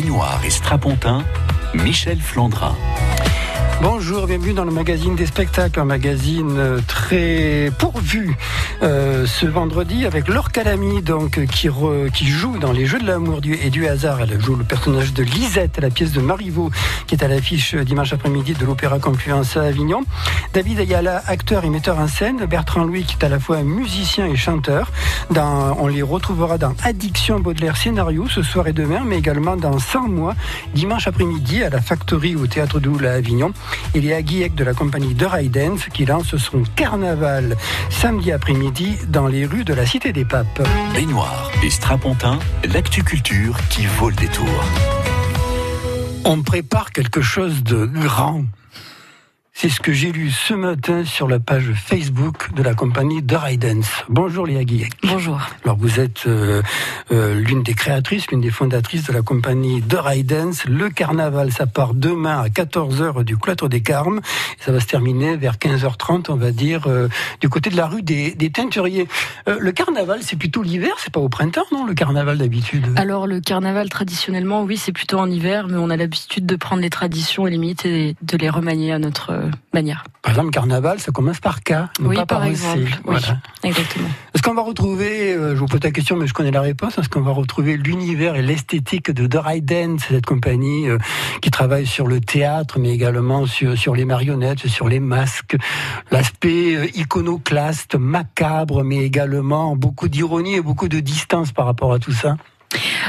Baignoire et Strapontin, Michel Flandrin. Bonjour, bienvenue dans le magazine des spectacles, un magazine euh, très pourvu euh, ce vendredi avec Laure Calamy donc qui, qui joue dans les Jeux de l'amour et du hasard. Elle joue le personnage de Lisette, la pièce de Marivaux qui est à l'affiche dimanche après-midi de l'Opéra Confluence à Avignon. David Ayala, acteur et metteur en scène. Bertrand Louis qui est à la fois musicien et chanteur. Dans, on les retrouvera dans Addiction Baudelaire scénario ce soir et demain, mais également dans 100 mois dimanche après-midi à la Factory au Théâtre d'Oul à Avignon. Il y a Guillec de la compagnie de Dance qui lance son carnaval samedi après-midi dans les rues de la Cité des Papes. Baignoire et Strapontin, l'actu culture qui vaut le détour. On prépare quelque chose de grand c'est ce que j'ai lu ce matin sur la page Facebook de la compagnie The Ridens. Bonjour Léa Guillec. Bonjour. Alors vous êtes euh, euh, l'une des créatrices, l'une des fondatrices de la compagnie The Ridens. Le carnaval, ça part demain à 14h du Cloître des Carmes. ça va se terminer vers 15h30, on va dire, euh, du côté de la rue des, des Teinturiers. le carnaval, c'est plutôt l'hiver, c'est pas au printemps, non Le carnaval d'habitude? Alors le carnaval, traditionnellement, oui, c'est plutôt en hiver, mais on a l'habitude de prendre les traditions et les mythes et de les remanier à notre manière. Par exemple, carnaval, ça commence par K, oui, pas par, exemple. Voilà. exactement. Est-ce qu'on va retrouver, euh, je vous pose la question, mais je connais la réponse, est-ce qu'on va retrouver l'univers et l'esthétique de The Dance, cette compagnie euh, qui travaille sur le théâtre, mais également sur, sur les marionnettes, sur les masques, l'aspect euh, iconoclaste, macabre, mais également beaucoup d'ironie et beaucoup de distance par rapport à tout ça?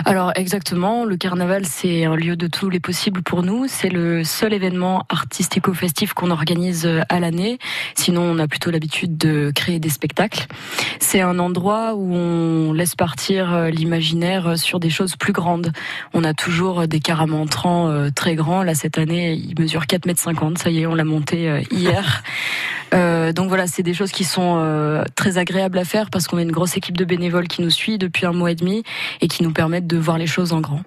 Alors exactement, le carnaval c'est un lieu de tous les possibles pour nous. C'est le seul événement artistico-festif qu'on organise euh, à l'année. Sinon, on a plutôt l'habitude de créer des spectacles. C'est un endroit où on laisse partir euh, l'imaginaire euh, sur des choses plus grandes. On a toujours des caramantrants très grands. Là cette année, il mesure 4 mètres 50. Ça y est, on l'a monté hier. Euh, donc voilà, c'est des choses qui sont euh, très agréables à faire parce qu'on a une grosse équipe de bénévoles qui nous suit depuis un mois et demi et qui nous permettent de voir les choses en grand.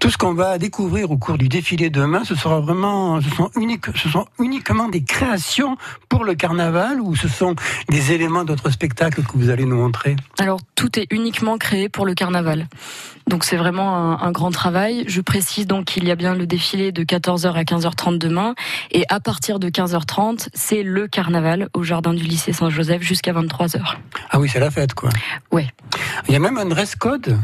Tout ce qu'on va découvrir au cours du défilé demain, ce sera vraiment, ce sont, unique, ce sont uniquement des créations pour le carnaval ou ce sont des éléments d'autres spectacles que vous allez nous montrer Alors tout est uniquement créé pour le carnaval. Donc c'est vraiment un, un, grand travail. Je précise donc qu'il y a bien le défilé de 14h à 15h30 demain et à partir de 15h30, c'est le carnaval au jardin du lycée Saint-Joseph jusqu'à 23h. Ah oui, c'est la fête quoi. Ouais. Il y a même un dress code?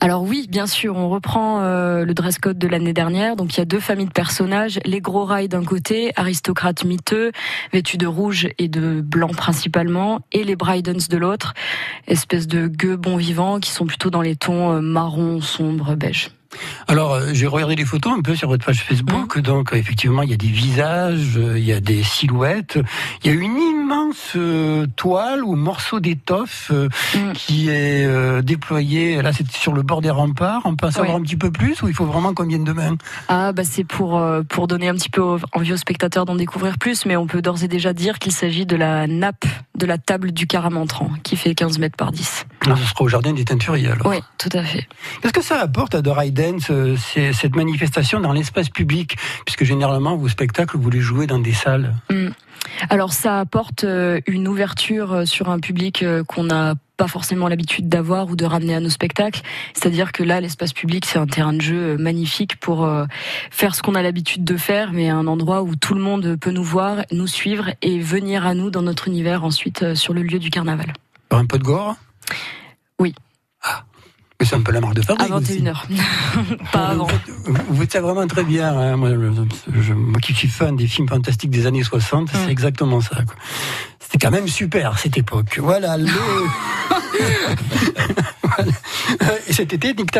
Alors oui, bien sûr, on reprend euh, le dress code de l'année dernière. Donc il y a deux familles de personnages, les gros rails d'un côté, aristocrates miteux, vêtus de rouge et de blanc principalement, et les Brydens de l'autre, espèce de gueux bons vivants qui sont plutôt dans les tons euh, marron, sombre, beige. Alors, euh, j'ai regardé les photos un peu sur votre page Facebook. Mmh. Donc, effectivement, il y a des visages, euh, il y a des silhouettes. Il y a une immense euh, toile ou morceau d'étoffe mmh. qui est déployée. Là, c'est sur le bord des remparts. On peut en savoir un petit peu plus ou il faut vraiment qu'on vienne demain? Ah, bah c'est pour pour donner un petit peu envie aux spectateurs d'en découvrir plus, mais on peut d'ores et déjà dire qu'il s'agit de la nappe de la table du caramantran qui fait 15 mètres par 10. Ah, ce sera au jardin des teinturiers alors. Oui, tout à fait. Qu'est-ce que ça apporte à Cette manifestation dans l'espace public, puisque généralement vos spectacles, vous les jouez dans des salles hmm. Alors ça apporte euh, une ouverture euh, sur un public euh, qu'on n'a pas forcément l'habitude d'avoir ou de ramener à nos spectacles. C'est-à-dire que là, l'espace public, c'est un terrain de jeu magnifique pour faire ce qu'on a l'habitude de faire, mais un endroit où tout le monde peut nous voir, nous suivre et venir à nous dans notre univers ensuite sur le lieu du carnaval. Un peu de gore? Oui. C'est un peu la marque de fabrique. À 21h. Pas avant. Vous faites ça vraiment très bien. Hein. Moi, qui suis fan des films fantastiques des années 60, c'est exactement ça. C'était quand même super cette époque. Voilà. Le... Et cet été, Nick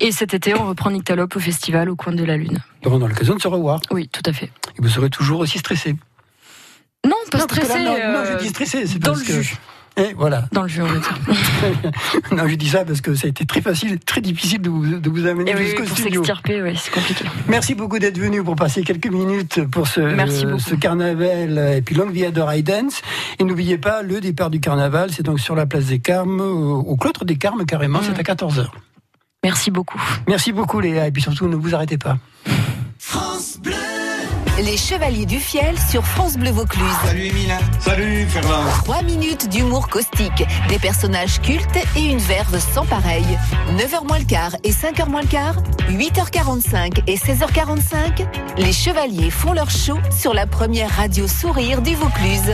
Et cet été, on reprend Nick au festival au coin de la Lune. Donc on a l'occasion de se revoir. Oui, tout à fait. Et vous serez toujours aussi stressé. Non, pas stressé. non, je dis stressé. C'est dans le que... Et voilà. Dans le jeu, on va dire. non, je dis ça parce que ça a été très facile, très difficile de vous, de vous amener jusqu'au pour studio. s'extirper, oui, c'est compliqué. Merci beaucoup d'être venu pour passer quelques minutes pour ce, ce carnaval et puis longue vie à de Dance. Et n'oubliez pas, le départ du carnaval, c'est donc sur la place des Carmes, au cloître des Carmes carrément, c'est à 14h. Merci beaucoup. Merci beaucoup Léa, et puis surtout ne vous arrêtez pas. France Bleu Les Chevaliers du Fiel sur France Bleu Vaucluse. Salut Emile. Salut Fernand. 3 minutes d'humour caustique, des personnages cultes et une verve sans pareil. 9h moins le quart et 5h moins le quart, 8h45 et 16h45, les Chevaliers font leur show sur la première radio sourire du Vaucluse.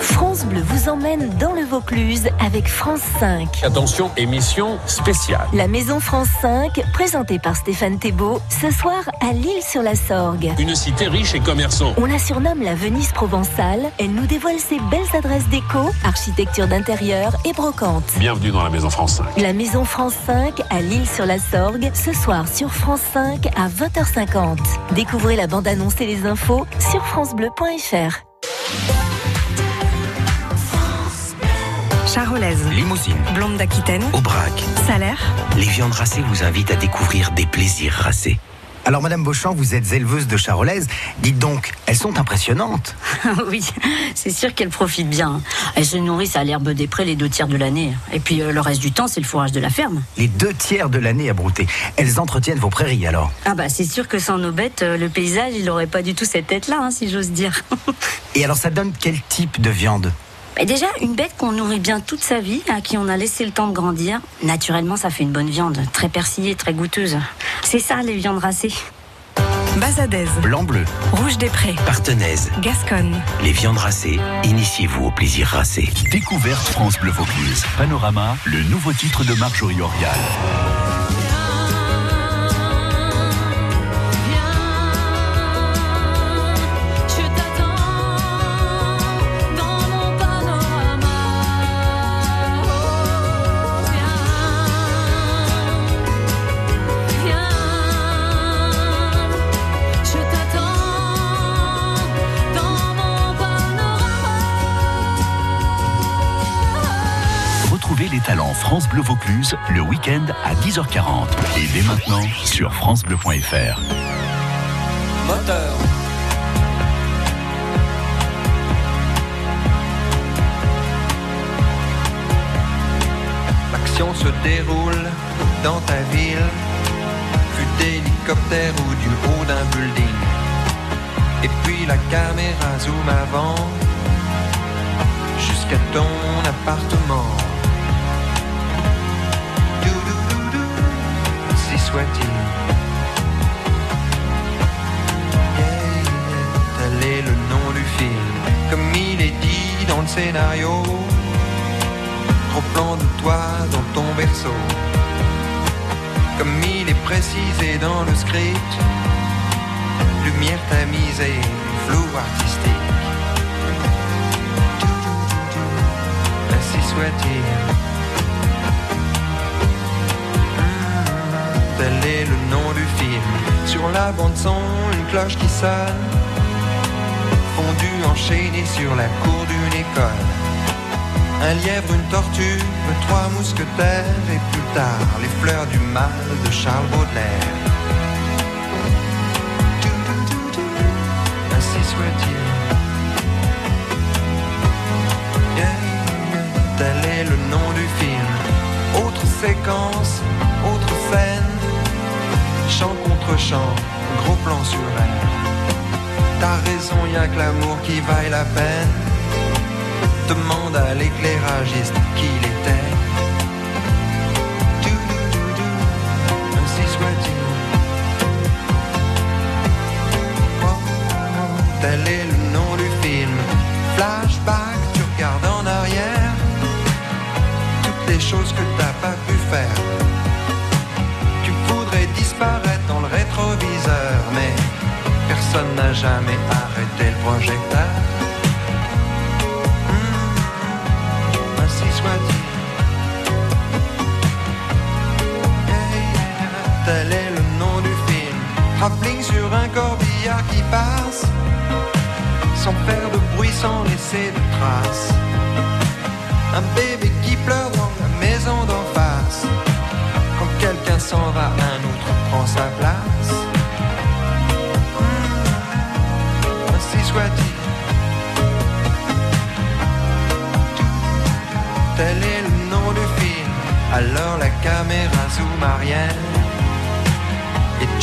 France Bleu vous emmène dans le Vaucluse avec France 5. Attention, émission spéciale. La Maison France 5, présentée par Stéphane Thébault, ce soir à Lille-sur-la-Sorgue. Une cité riche et. On la surnomme la Venise provençale. Elle nous dévoile ses belles adresses déco, architecture d'intérieur et brocante. Bienvenue dans la Maison France 5. La Maison France 5 à Lille-sur-la-Sorgue, ce soir sur France 5 à 20h50. Découvrez la bande-annonce et les infos sur francebleu.fr. Charolaise, Limousine, blonde d'Aquitaine, Aubrac. salaire. Les viandes racées vous invitent à découvrir des plaisirs racés. Alors, Madame Beauchamp, vous êtes éleveuse de charolaise. Dites donc, elles sont impressionnantes. oui, c'est sûr qu'elles profitent bien. Elles se nourrissent à l'herbe des prés les deux tiers de l'année. Et puis euh, le reste du temps, c'est le fourrage de la ferme. Les deux tiers de l'année à brouter. Elles entretiennent vos prairies alors. Ah bah c'est sûr que sans nos bêtes, euh, le paysage, il aurait pas du tout cette tête-là, hein, si j'ose dire. Et alors, ça donne quel type de viande? Mais déjà, une bête qu'on nourrit bien toute sa vie, à qui on a laissé le temps de grandir, naturellement, ça fait une bonne viande, très persillée, très goûteuse. C'est ça, les viandes racées. Bazadaise, Blanc-bleu, rouge des prés, partenaise, Gasconne. les viandes racées. Initiez-vous au plaisir racé. Découverte France Bleu Vaucluse. Panorama, le nouveau titre de Marjorie Orial. France Bleu Vaucluse le week-end à 10h40 et dès maintenant sur francebleu.fr. Moteur. L'action se déroule dans ta ville, fut d'hélicoptère ou du haut d'un building. Et puis la caméra zoom avant, jusqu'à ton appartement. Si soit-il. Tel est le nom du film, comme il est dit dans le scénario. Gros plan de toi dans ton berceau, comme il est précisé dans le script. Lumière tamisée, flou artistique. Ainsi soit-il. Tel est le nom du film. Sur la bande son, une cloche qui sonne. Fondu enchaîné sur la cour d'une école. Un lièvre, une tortue, trois mousquetaires et plus tard les fleurs du mal de Charles Baudelaire. Ainsi soit-il. Tel est le nom du film. Autre séquence, autre scène. Chant contre chant, gros plan sur elle. T'as raison, y a que l'amour qui vaille la peine. Demande à l'éclairagiste qui il était. Doudoudou, Ainsi soit-il. Oh, oh, Tel est le nom du film. Flashback, tu regardes en arrière. Toutes les choses que t'as pas personne n'a jamais arrêté le projecteur. Hmm, Ainsi soit-il. Tel est le nom du film. Rappling sur un corbillard qui passe, sans faire de bruit, sans laisser de traces. Un bébé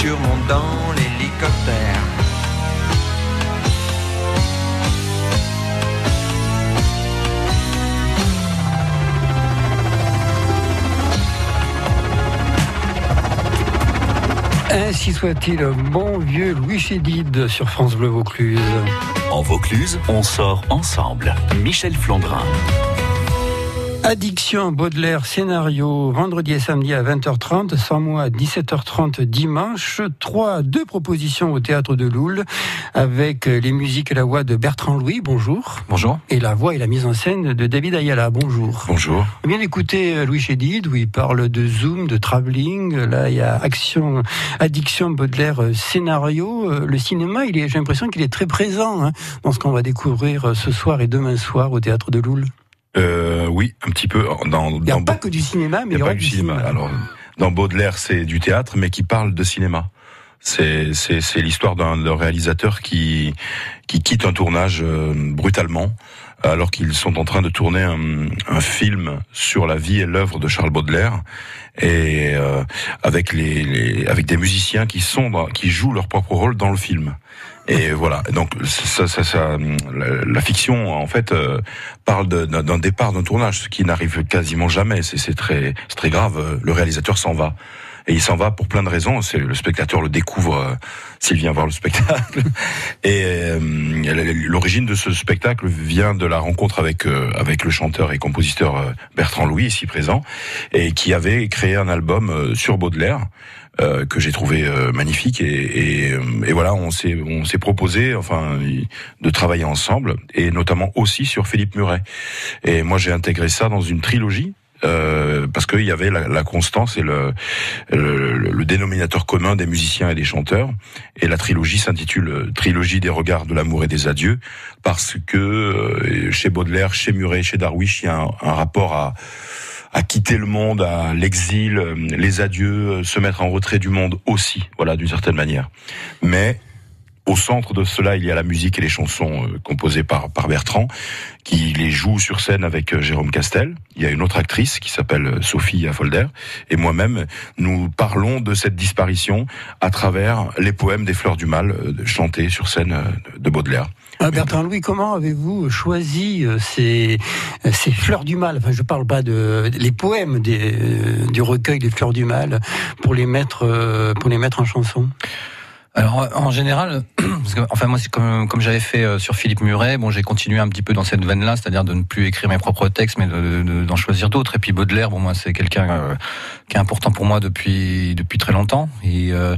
voiture dans l'hélicoptère. Ainsi soit-il, mon vieux Louis Chédid sur France Bleu Vaucluse. En Vaucluse, on sort ensemble. Michel Flandrin. Addiction, Baudelaire, scénario, vendredi et samedi à 20h30, sans moi à 17h30 dimanche. Trois, deux propositions au théâtre de Loul avec les musiques et la voix de Bertrand Louis, bonjour. Bonjour. Et la voix et la mise en scène de David Ayala, bonjour. Bonjour. On vient d'écouter Louis Chédid où il parle de Zoom, de travelling. Là, il y a action, addiction, Baudelaire, euh, scénario. Euh, Le cinéma, il est, j'ai l'impression qu'il est très présent hein, dans ce qu'on va découvrir euh, ce soir et demain soir au théâtre de Loul. Euh, oui, un petit peu. Dans, Il n'y a dans pas que du cinéma, mais il y a pas du cinéma. Alors, dans Baudelaire, c'est du théâtre, mais qui parle de cinéma. C'est c'est c'est l'histoire d'un réalisateur qui qui quitte un tournage euh, brutalement alors qu'ils sont en train de tourner un, un film sur la vie et l'œuvre de Charles Baudelaire et euh, avec les, les avec des musiciens qui sont qui jouent leur propre rôle dans le film. Et voilà. Donc ça, ça, ça, la, fiction en fait euh, parle d'un départ d'un tournage, ce qui n'arrive quasiment jamais. C'est très très grave. Le réalisateur s'en va. Et il s'en va pour plein de raisons. C'est le spectateur le découvre euh, s'il vient voir le spectacle. Et euh, l'origine de ce spectacle vient de la rencontre avec euh, avec le chanteur et compositeur euh, Bertrand Louis ici présent, et qui avait créé un album euh, sur Baudelaire. Euh, que j'ai trouvé euh, magnifique et, et, euh, et voilà on s'est on s'est proposé enfin de travailler ensemble et notamment aussi sur Philippe Muret et moi j'ai intégré ça dans une trilogie euh, parce qu'il y avait la, la constance et le, le, le dénominateur commun des musiciens et des chanteurs. Et la trilogie s'intitule euh, Trilogie des regards de l'amour et des adieux, parce que euh, chez Baudelaire, chez Muret, chez Darwish, il y a un, un rapport à à quitter le monde, à l'exil, euh, les adieux, euh, se mettre en retrait du monde aussi, voilà, d'une certaine manière. Mais au centre de cela, il y a la musique et les chansons euh, composées par, par Bertrand, qui les joue sur scène avec Jérôme Castel. Il y a une autre actrice qui s'appelle Sophie Affolder. Et moi-même, nous parlons de cette disparition à travers les poèmes des Fleurs du Mal chantés sur scène de Baudelaire. Ah, Bertrand Louis, comment avez-vous choisi euh, ces, euh, ces fleurs du mal? Enfin, je parle pas de les poèmes des, euh, du recueil des fleurs du mal pour les mettre euh, pour les mettre en chanson. Alors en général, parce que, enfin moi comme comme j'avais fait euh, sur Philippe Muret, bon j'ai continué un petit peu dans cette veine-là, c'est-à-dire de ne plus écrire mes propres textes, mais de- de- d'en choisir d'autres. Et puis Baudelaire, bon moi c'est quelqu'un euh, qui est important pour moi depuis depuis très longtemps. Et euh,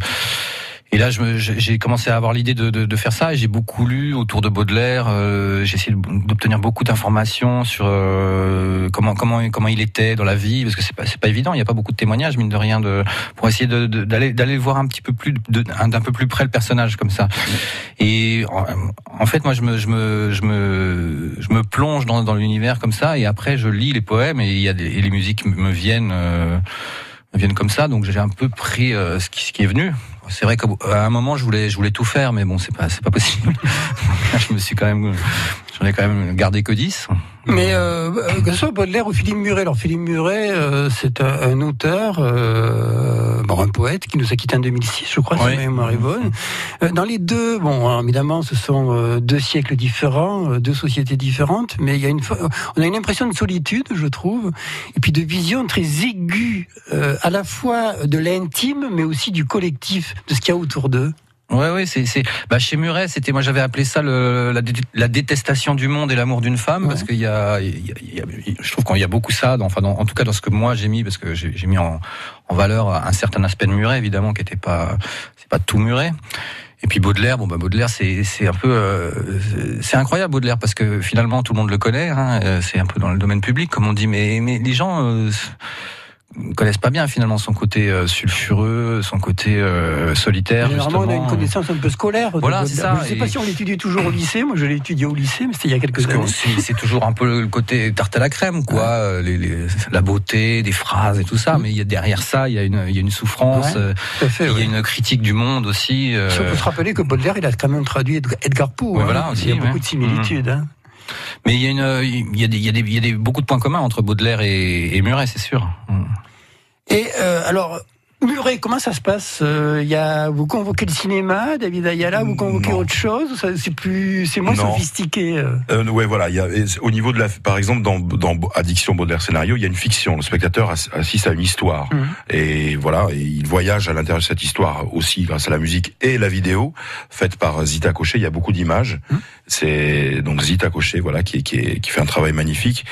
et là, j'ai commencé à avoir l'idée de, de, de faire ça j'ai beaucoup lu autour de Baudelaire. euh, j'ai essayé d'obtenir beaucoup d'informations sur euh, comment comment comment il était dans la vie parce que c'est pas c'est pas évident. Il n'y a pas beaucoup de témoignages mine de rien de pour essayer d'aller d'aller voir un petit peu plus d'un peu plus près le personnage comme ça. Et en, fait, moi, je me je me je me je me plonge dans, dans l'univers comme ça et après je lis les poèmes et il y a des, et les musiques me viennent. euh, viennent comme ça, donc j'ai un peu pris euh, ce, qui, ce qui est venu. C'est vrai qu'à un moment je voulais, je voulais tout faire, mais bon, c'est pas, c'est pas possible. je me suis quand même, j'en ai quand même gardé que 10. Mais euh, euh, que ce soit Baudelaire ou Philippe Muret. Alors Philippe Muret, euh, c'est un, un auteur, euh, bon, un poète qui nous a quittés en 2006, je crois, si Oui. ma mémoire est bonne. Dans les deux, bon, alors, évidemment, ce sont deux siècles différents, deux sociétés différentes, mais il y a une, on a une impression de solitude, je trouve, et puis de vision très aiguë, à la fois de l'intime, mais aussi du collectif, de ce qu'il y a autour d'eux. Ouais, ouais, c'est, c'est, bah, chez Muret, c'était, moi, j'avais appelé ça le, la, dé- la détestation du monde et l'amour d'une femme, parce qu'il y a, il y a- il y a- je trouve qu'il y a beaucoup ça, dans, enfin, dans- en tout cas, dans ce que moi j'ai mis, parce que j'ai, j'ai mis en, en valeur un certain aspect de Muret, évidemment, qui était pas, c'est pas tout Muret. Et puis Baudelaire, bon bah Baudelaire c'est c'est un peu euh, c'est incroyable Baudelaire parce que finalement tout le monde le connaît, hein, euh, c'est un peu dans le domaine public comme on dit, mais mais les gens euh, connaissent pas bien finalement son côté euh, sulfureux, son côté euh, solitaire. Généralement, on a une connaissance un peu scolaire. Voilà, Baudelaire. c'est ça, Je ne sais et- pas si on l'étudie toujours au lycée. Moi, je l'ai étudié au lycée, mais c'était il y a quelques Parce années. c'est c'est toujours un peu le côté tarte à la crème, quoi. euh, Les, les- la beauté des phrases et tout ça. Mais il y a derrière ça, il y a une, il y a une souffrance. Ouais, euh, fait, il y a une critique du monde aussi. euh, Il faut se rappeler que Baudelaire, il a quand même traduit Edgar- Poe. Ouais, hein. voilà, aussi, il y a beaucoup de similitudes. hein. Mais il y a une, il y a des, il y a des, il y a des- beaucoup de points communs entre Baudelaire et, et Muret, c'est sûr. Et euh, alors, Muret, comment ça se passe Euh, il y a, Vous convoquez le cinéma, David Ayala, vous convoquez Non. autre chose C'est plus, c'est moins Non. sophistiqué. euh? Euh, ouais, voilà. Y a, au niveau de la, par exemple, dans, dans Addiction Baudelaire scénario, il y a une fiction. Le spectateur ass- assiste à une histoire. Mhm. Et voilà, et il voyage à l'intérieur de cette histoire aussi grâce à la musique et la vidéo faite par Zita Cochet. Il y a beaucoup d'images. C'est donc Zita Cochet, voilà, qui, qui, qui fait un travail magnifique.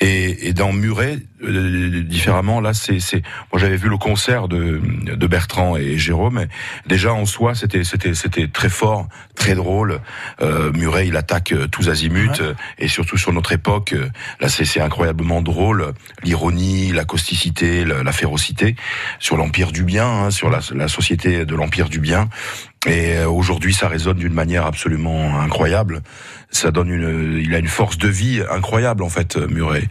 Et, et dans Muret, euh, différemment, là, c'est, c'est, moi j'avais vu le concert de, de Bertrand et Jérôme. Et déjà en soi, c'était, c'était, c'était très fort, très drôle. Euh, Muret, il attaque euh, tous azimuts, Ouais. euh, et surtout sur notre époque, euh, là, c'est, c'est incroyablement drôle. L'ironie, la causticité, la, la férocité sur l'empire du bien, hein, sur la, la société de l'empire du bien. Et euh, aujourd'hui, ça résonne d'une manière absolument incroyable. Ça donne une, il a une force de vie incroyable en fait, Muret.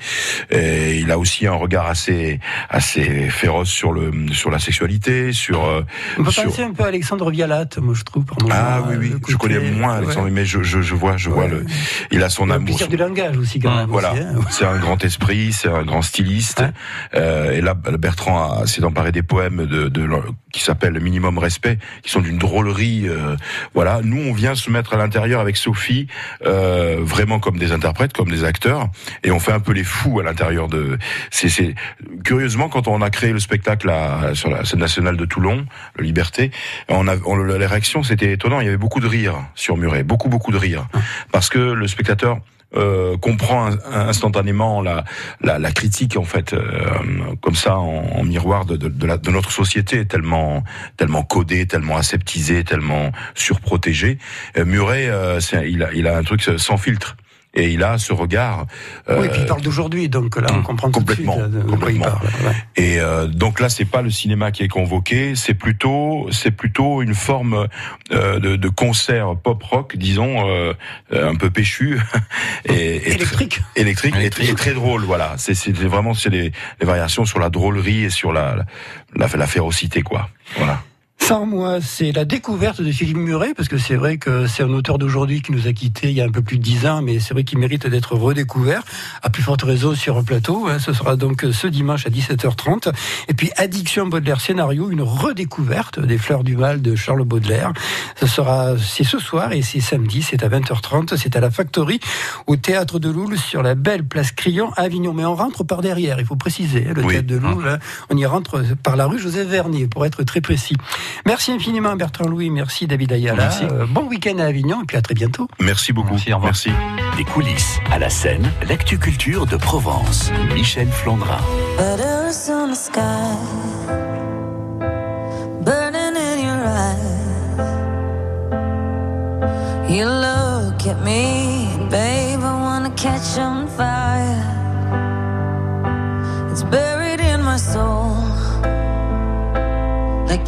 Et il a aussi un regard assez, assez féroce sur le, sur la sexualité, sur. euh, On peut sur- penser un peu à Alexandre Vialat, moi je trouve. Par Ah oui, oui, je connais moins Alexandre, ouais. mais je, je, je vois, je vois le. Il a son Le amour. plaisir du langage aussi, quand même. Voilà, hein. c'est un grand esprit, c'est un grand styliste. Euh, et là, Bertrand a- s'est emparé des poèmes de, de, qui s'appellent Minimum Respect, qui sont d'une drôlerie. Euh, voilà, nous on vient se mettre à l'intérieur avec Sophie, euh, vraiment comme des interprètes, comme des acteurs, et on fait un peu les fous à l'intérieur de. C'est, curieusement quand on a créé le spectacle à- sur la scène nationale de Toulon, le Liberté, on a, on, les réactions c'était étonnant. Il y avait beaucoup de rire sur Muret, beaucoup beaucoup de rire, parce que le spectateur euh, comprend in- instantanément la, la, la critique en fait euh, comme ça en, en miroir de, de, de, la, de notre société tellement tellement codée, tellement aseptisée, tellement surprotégée. Euh, euh, il a il a un truc sans filtre. Et il a ce regard. euh, Oui, et puis il parle d'aujourd'hui, donc là on comprend tout de suite complètement, euh, de, quoi il complètement. parle. ouais. Et euh, donc là, c'est pas le cinéma qui est convoqué, c'est plutôt, c'est plutôt une forme euh, de, de concert pop rock, disons, euh, euh, un peu péchu et, et très- Électrique. électrique, et, Électrique. très- et très drôle. Voilà, c'est c'est vraiment c'est les, les variations sur la drôlerie et sur la la, la, la férocité, quoi. Voilà. Moi, c'est la découverte de Philippe Muret, parce que c'est vrai que c'est un auteur d'aujourd'hui qui nous a quittés il y a un peu plus de dix ans, mais c'est vrai qu'il mérite d'être redécouvert, à plus forte raison sur un plateau. hein. Ce sera donc ce dimanche à 17h30. Et puis Addiction Baudelaire Scénario, une redécouverte des Fleurs du Mal de Charles Baudelaire. Ce sera, c'est ce soir et c'est samedi, c'est à 20h30, c'est à la Factory, au Théâtre de Loul, sur la belle place Crillon à Avignon. Mais on rentre par derrière, il faut préciser, hein, le Oui. Théâtre de Loul, hein, on y rentre par la rue Joseph Vernier, pour être très précis. Merci infiniment Bertrand Louis, merci David Ayala. Merci. Euh, bon week-end à Avignon et puis à très bientôt. Merci beaucoup. Merci, au. Merci. Des coulisses à la scène, l'actu culture de Provence. Michel Flandrin. You look at me, babe, I wanna catch on fire. It's buried in my soul, like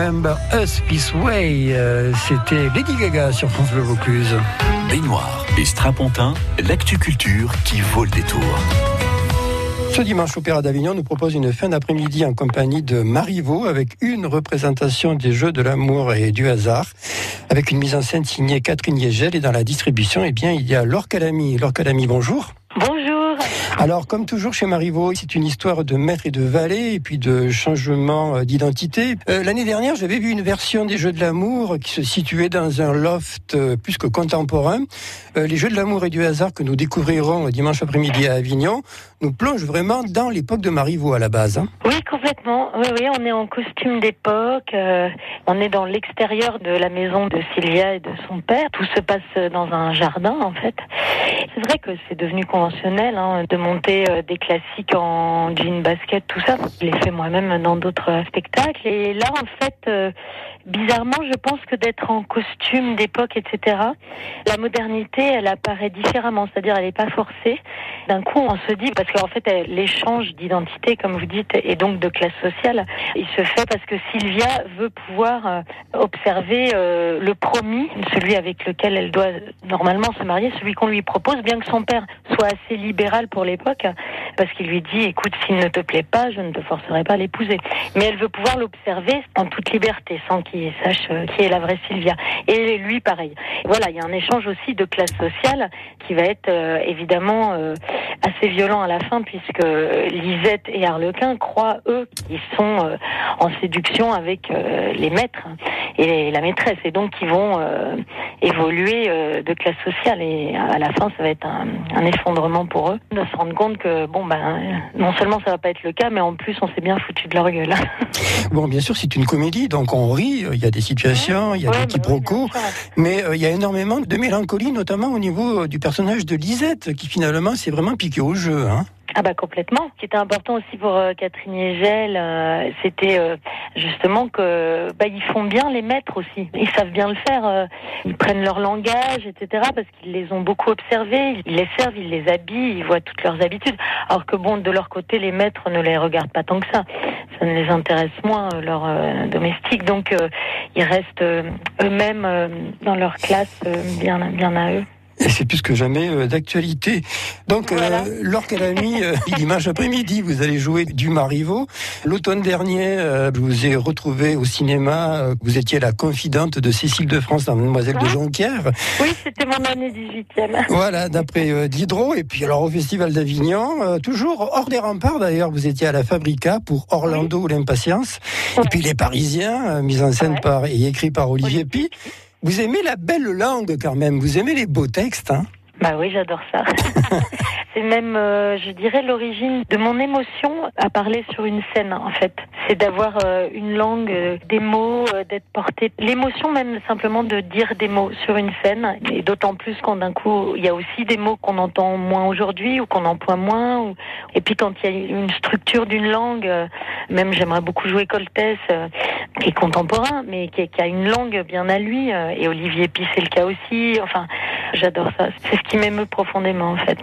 remember us this way. Euh, C'était Lady Gaga sur France Bleu Vaucluse. Baignoire et strapontin, l'actu culture qui vaut le détour. Ce dimanche, l'Opéra d'Avignon nous propose une fin d'après-midi en compagnie de Marivaux avec une représentation des Jeux de l'amour et du hasard, avec une mise en scène signée Catherine Yegel et dans la distribution, eh bien, il y a Laure Calamy. Laure Calamy, bonjour. Bonjour. Alors, comme toujours chez Marivaux, c'est une histoire de maître et de valet et puis de changement euh, d'identité. Euh, L'année dernière, j'avais vu une version des Jeux de l'amour qui se situait dans un loft euh, plus que contemporain. Les Jeux de l'amour et du hasard que nous découvrirons dimanche après-midi à Avignon nous plongent vraiment dans l'époque de Marivaux à la base. hein. Oui, complètement. Oui, oui, on est en costume d'époque. on est dans l'extérieur de la maison de Sylvia et de son père. Tout se passe dans un jardin, en fait. C'est vrai que c'est devenu conventionnel hein, de monter euh, des classiques en jean basket, tout ça. Je l'ai fait moi-même dans d'autres spectacles. Et là, en fait, euh, bizarrement, je pense que d'être en costume d'époque, etc., la modernité, elle apparaît différemment. C'est-à-dire, elle n'est pas forcée. D'un coup, on se dit, parce qu'en fait, l'échange d'identité, comme vous dites, et donc de classe sociale, il se fait parce que Sylvia veut pouvoir euh, observer euh, le promis, celui avec lequel elle doit normalement se marier, celui qu'on lui propose, bien que son père soit assez libéral pour l'époque, parce qu'il lui dit, écoute, s'il ne te plaît pas, je ne te forcerai pas à l'épouser. Mais elle veut pouvoir l'observer en toute liberté, sans qu'il sache euh, qui est la vraie Sylvia. Et lui, pareil. Voilà, il y a un échange aussi de classe sociale qui va être euh, évidemment euh, assez violent à la fin, puisque Lisette et Harlequin croient, eux, qu'ils sont en séduction avec les maîtres et la maîtresse, et donc ils vont évoluer de classe sociale. Et à la fin, ça va être un, un effondrement pour eux, de se rendre compte que, bon, ben, non seulement ça va pas être le cas, mais en plus, on s'est bien foutu de leur gueule. Bon, bien sûr, c'est une comédie, donc on rit, il y a des situations, il y a des quiproquos, mais euh, il y a énormément de mélancolie, notamment au niveau euh, du personnage de Lisette, qui finalement s'est vraiment piqué au jeu. Hein. Ah bah complètement. Ce qui était important aussi pour euh, Catherine Yegel, euh, c'était euh, justement que bah, ils font bien les maîtres aussi. Ils savent bien le faire. euh, ils prennent leur langage, etc. Parce qu'ils les ont beaucoup observés. Ils les servent, ils les habillent, ils voient toutes leurs habitudes. Alors que bon, de leur côté, les maîtres ne les regardent pas tant que ça. Ça ne les intéresse moins euh, leurs domestiques. Donc ils restent eux-mêmes dans leur classe, bien bien à eux. Et c'est plus que jamais euh, d'actualité. Donc, euh, Laure Calamy, euh, dimanche après-midi, vous allez jouer du Marivaux. L'automne dernier, euh, je vous ai retrouvé au cinéma. euh, Vous étiez la confidente de Cécile de France dans Mademoiselle de Jonquière. Oui, c'était mon année 18e. Voilà, d'après euh, Diderot. Et puis alors au Festival d'Avignon, euh, toujours hors des remparts d'ailleurs, vous étiez à la Fabrica pour Orlando l'Impatience. Et puis Les Parisiens, euh, mise en scène par et écrit par Olivier Pi. Vous aimez la belle langue quand même, vous aimez les beaux textes. Hein Bah oui, j'adore ça. c'est même, euh, je dirais, l'origine de mon émotion à parler sur une scène, en fait. C'est d'avoir euh, une langue, euh, des mots, d'être porté. L'émotion même simplement de dire des mots sur une scène. Et d'autant plus quand d'un coup, il y a aussi des mots qu'on entend moins aujourd'hui ou qu'on emploie moins. ou- Et puis quand il y a une structure d'une langue, même j'aimerais beaucoup jouer Coltès, qui est contemporain, mais qui, qui a une langue bien à lui. et Olivier Pi, c'est le cas aussi. Enfin, j'adore ça. C'est ce qui m'émeut profondément, en fait.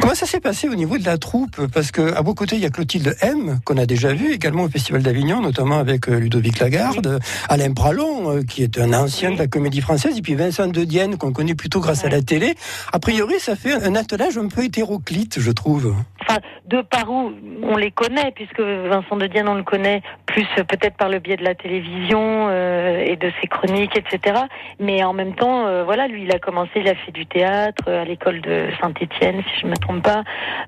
Comment ça s'est passé au niveau de la troupe? Parce que à vos côtés, il y a Clotilde M, qu'on a déjà vu également au Festival d'Avignon, notamment avec euh, Ludovic Lagarde, Alain Pralon, euh, qui est un ancien de la comédie française, et puis Vincent de Dienne, qu'on connaît plutôt grâce à la télé. A priori, ça fait un attelage un peu hétéroclite, je trouve. Enfin, de par où on les connaît, puisque Vincent de Dienne, on le connaît plus peut-être par le biais de la télévision euh, et de ses chroniques, etc. Mais en même temps, euh, voilà, lui, il a commencé, il a fait du théâtre euh, à l'école de Saint-Étienne, si je ne me trompe pas.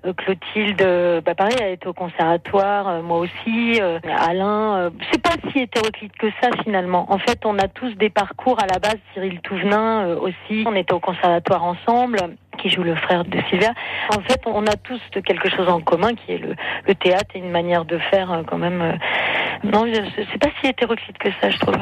Euh, Clotilde, euh, bah pareil, elle était au conservatoire, moi aussi. Alain, c'est pas si hétéroclite que ça finalement. En fait, on a tous des parcours à la base. Cyril Touvenin aussi, on était au conservatoire ensemble qui joue le frère de Sylvia. En fait, on a tous quelque chose en commun qui est le, le théâtre et une manière de faire euh, quand même. euh, Non, c'est pas si hétéroclite que ça, je trouve.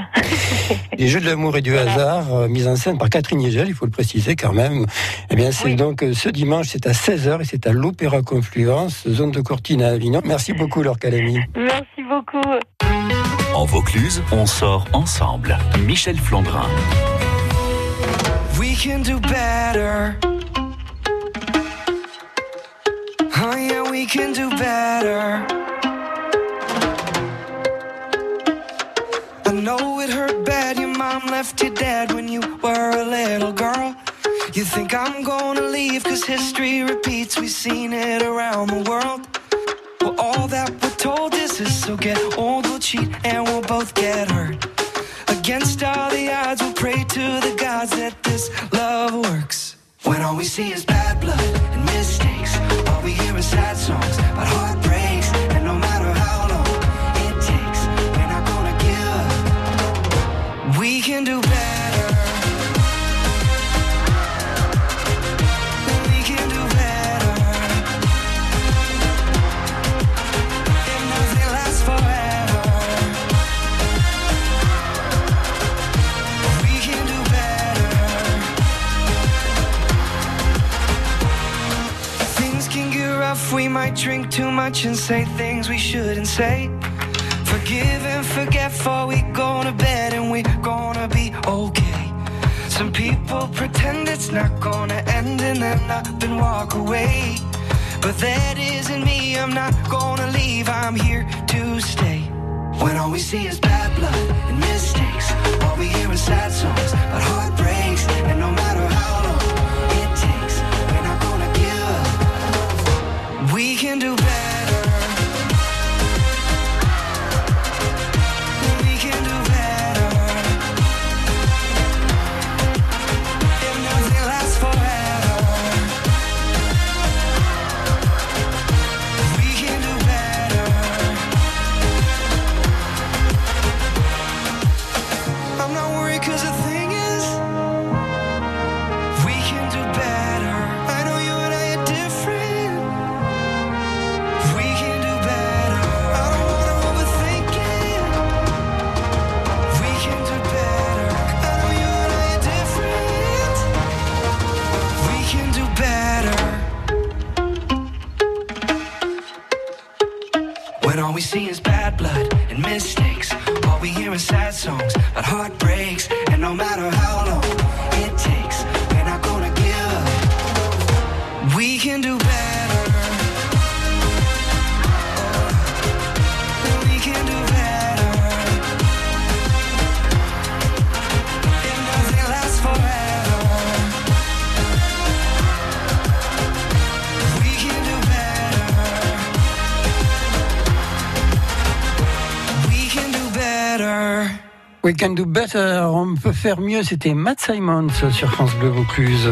Les Jeux de l'amour et du hasard, euh, mise en scène par Catherine Yegel, il faut le préciser quand même. Eh bien, c'est donc ce dimanche, c'est à 16h et c'est à l'Opéra Confluence, zone de Courtine à Avignon. Merci beaucoup, Laure Calamy. Merci beaucoup. En Vaucluse, on sort ensemble. Michel Flandrin. We can do better. Oh yeah, we can do better. I know it hurt bad. Your mom left your dad when you were a little girl. You think I'm gonna leave cause history repeats, we've seen it around the world. Well, all that we're told is this, so get old, we'll cheat, and we'll both get hurt. Against all the odds, we'll pray to the gods that this love works. When all we see is bad blood might drink too much and say things we shouldn't say. Forgive and forget before we go to bed and we're gonna be okay. Some people pretend it's not gonna end and then up and walk away. But that isn't me, I'm not gonna leave, I'm here to stay. When all we see is bad blood and mistakes, all we hear is sad songs about heartbreaks, into can do better, on peut faire mieux, c'était Matt Simons sur France Bleu Vaucluse.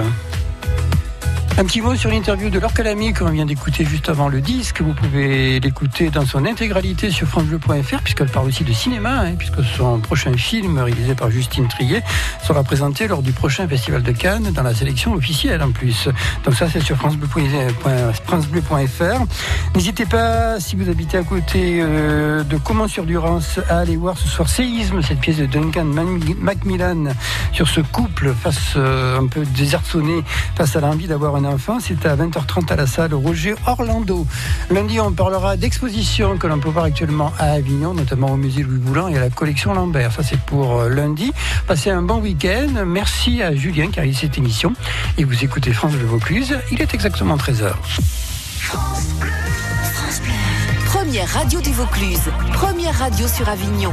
Un petit mot sur l'interview de Laure Calamy qu'on vient d'écouter juste avant le disque. Vous pouvez l'écouter dans son intégralité sur francebleu.fr puisqu'elle parle aussi de cinéma, hein, puisque son prochain film réalisé par Justine Trier sera présenté lors du prochain Festival de Cannes dans la sélection officielle en plus. Donc ça c'est sur francebleu.fr. N'hésitez pas, si vous habitez à côté euh, de Comment-sur-Durance, à aller voir ce soir Séisme, cette pièce de Duncan Macmillan sur ce couple face euh, un peu désarçonné face à l'envie d'avoir un C'est à 20h30 à la salle Roger Orlando. Lundi, on parlera d'expositions que l'on peut voir actuellement à Avignon, notamment au musée Louis Boulan et à la collection Lambert. Ça, c'est pour euh, lundi. Passez un bon week-end. Merci à Julien qui a réalisé cette émission. Et vous écoutez France de Vaucluse. Il est exactement 13h. Première radio du Vaucluse, première radio sur Avignon.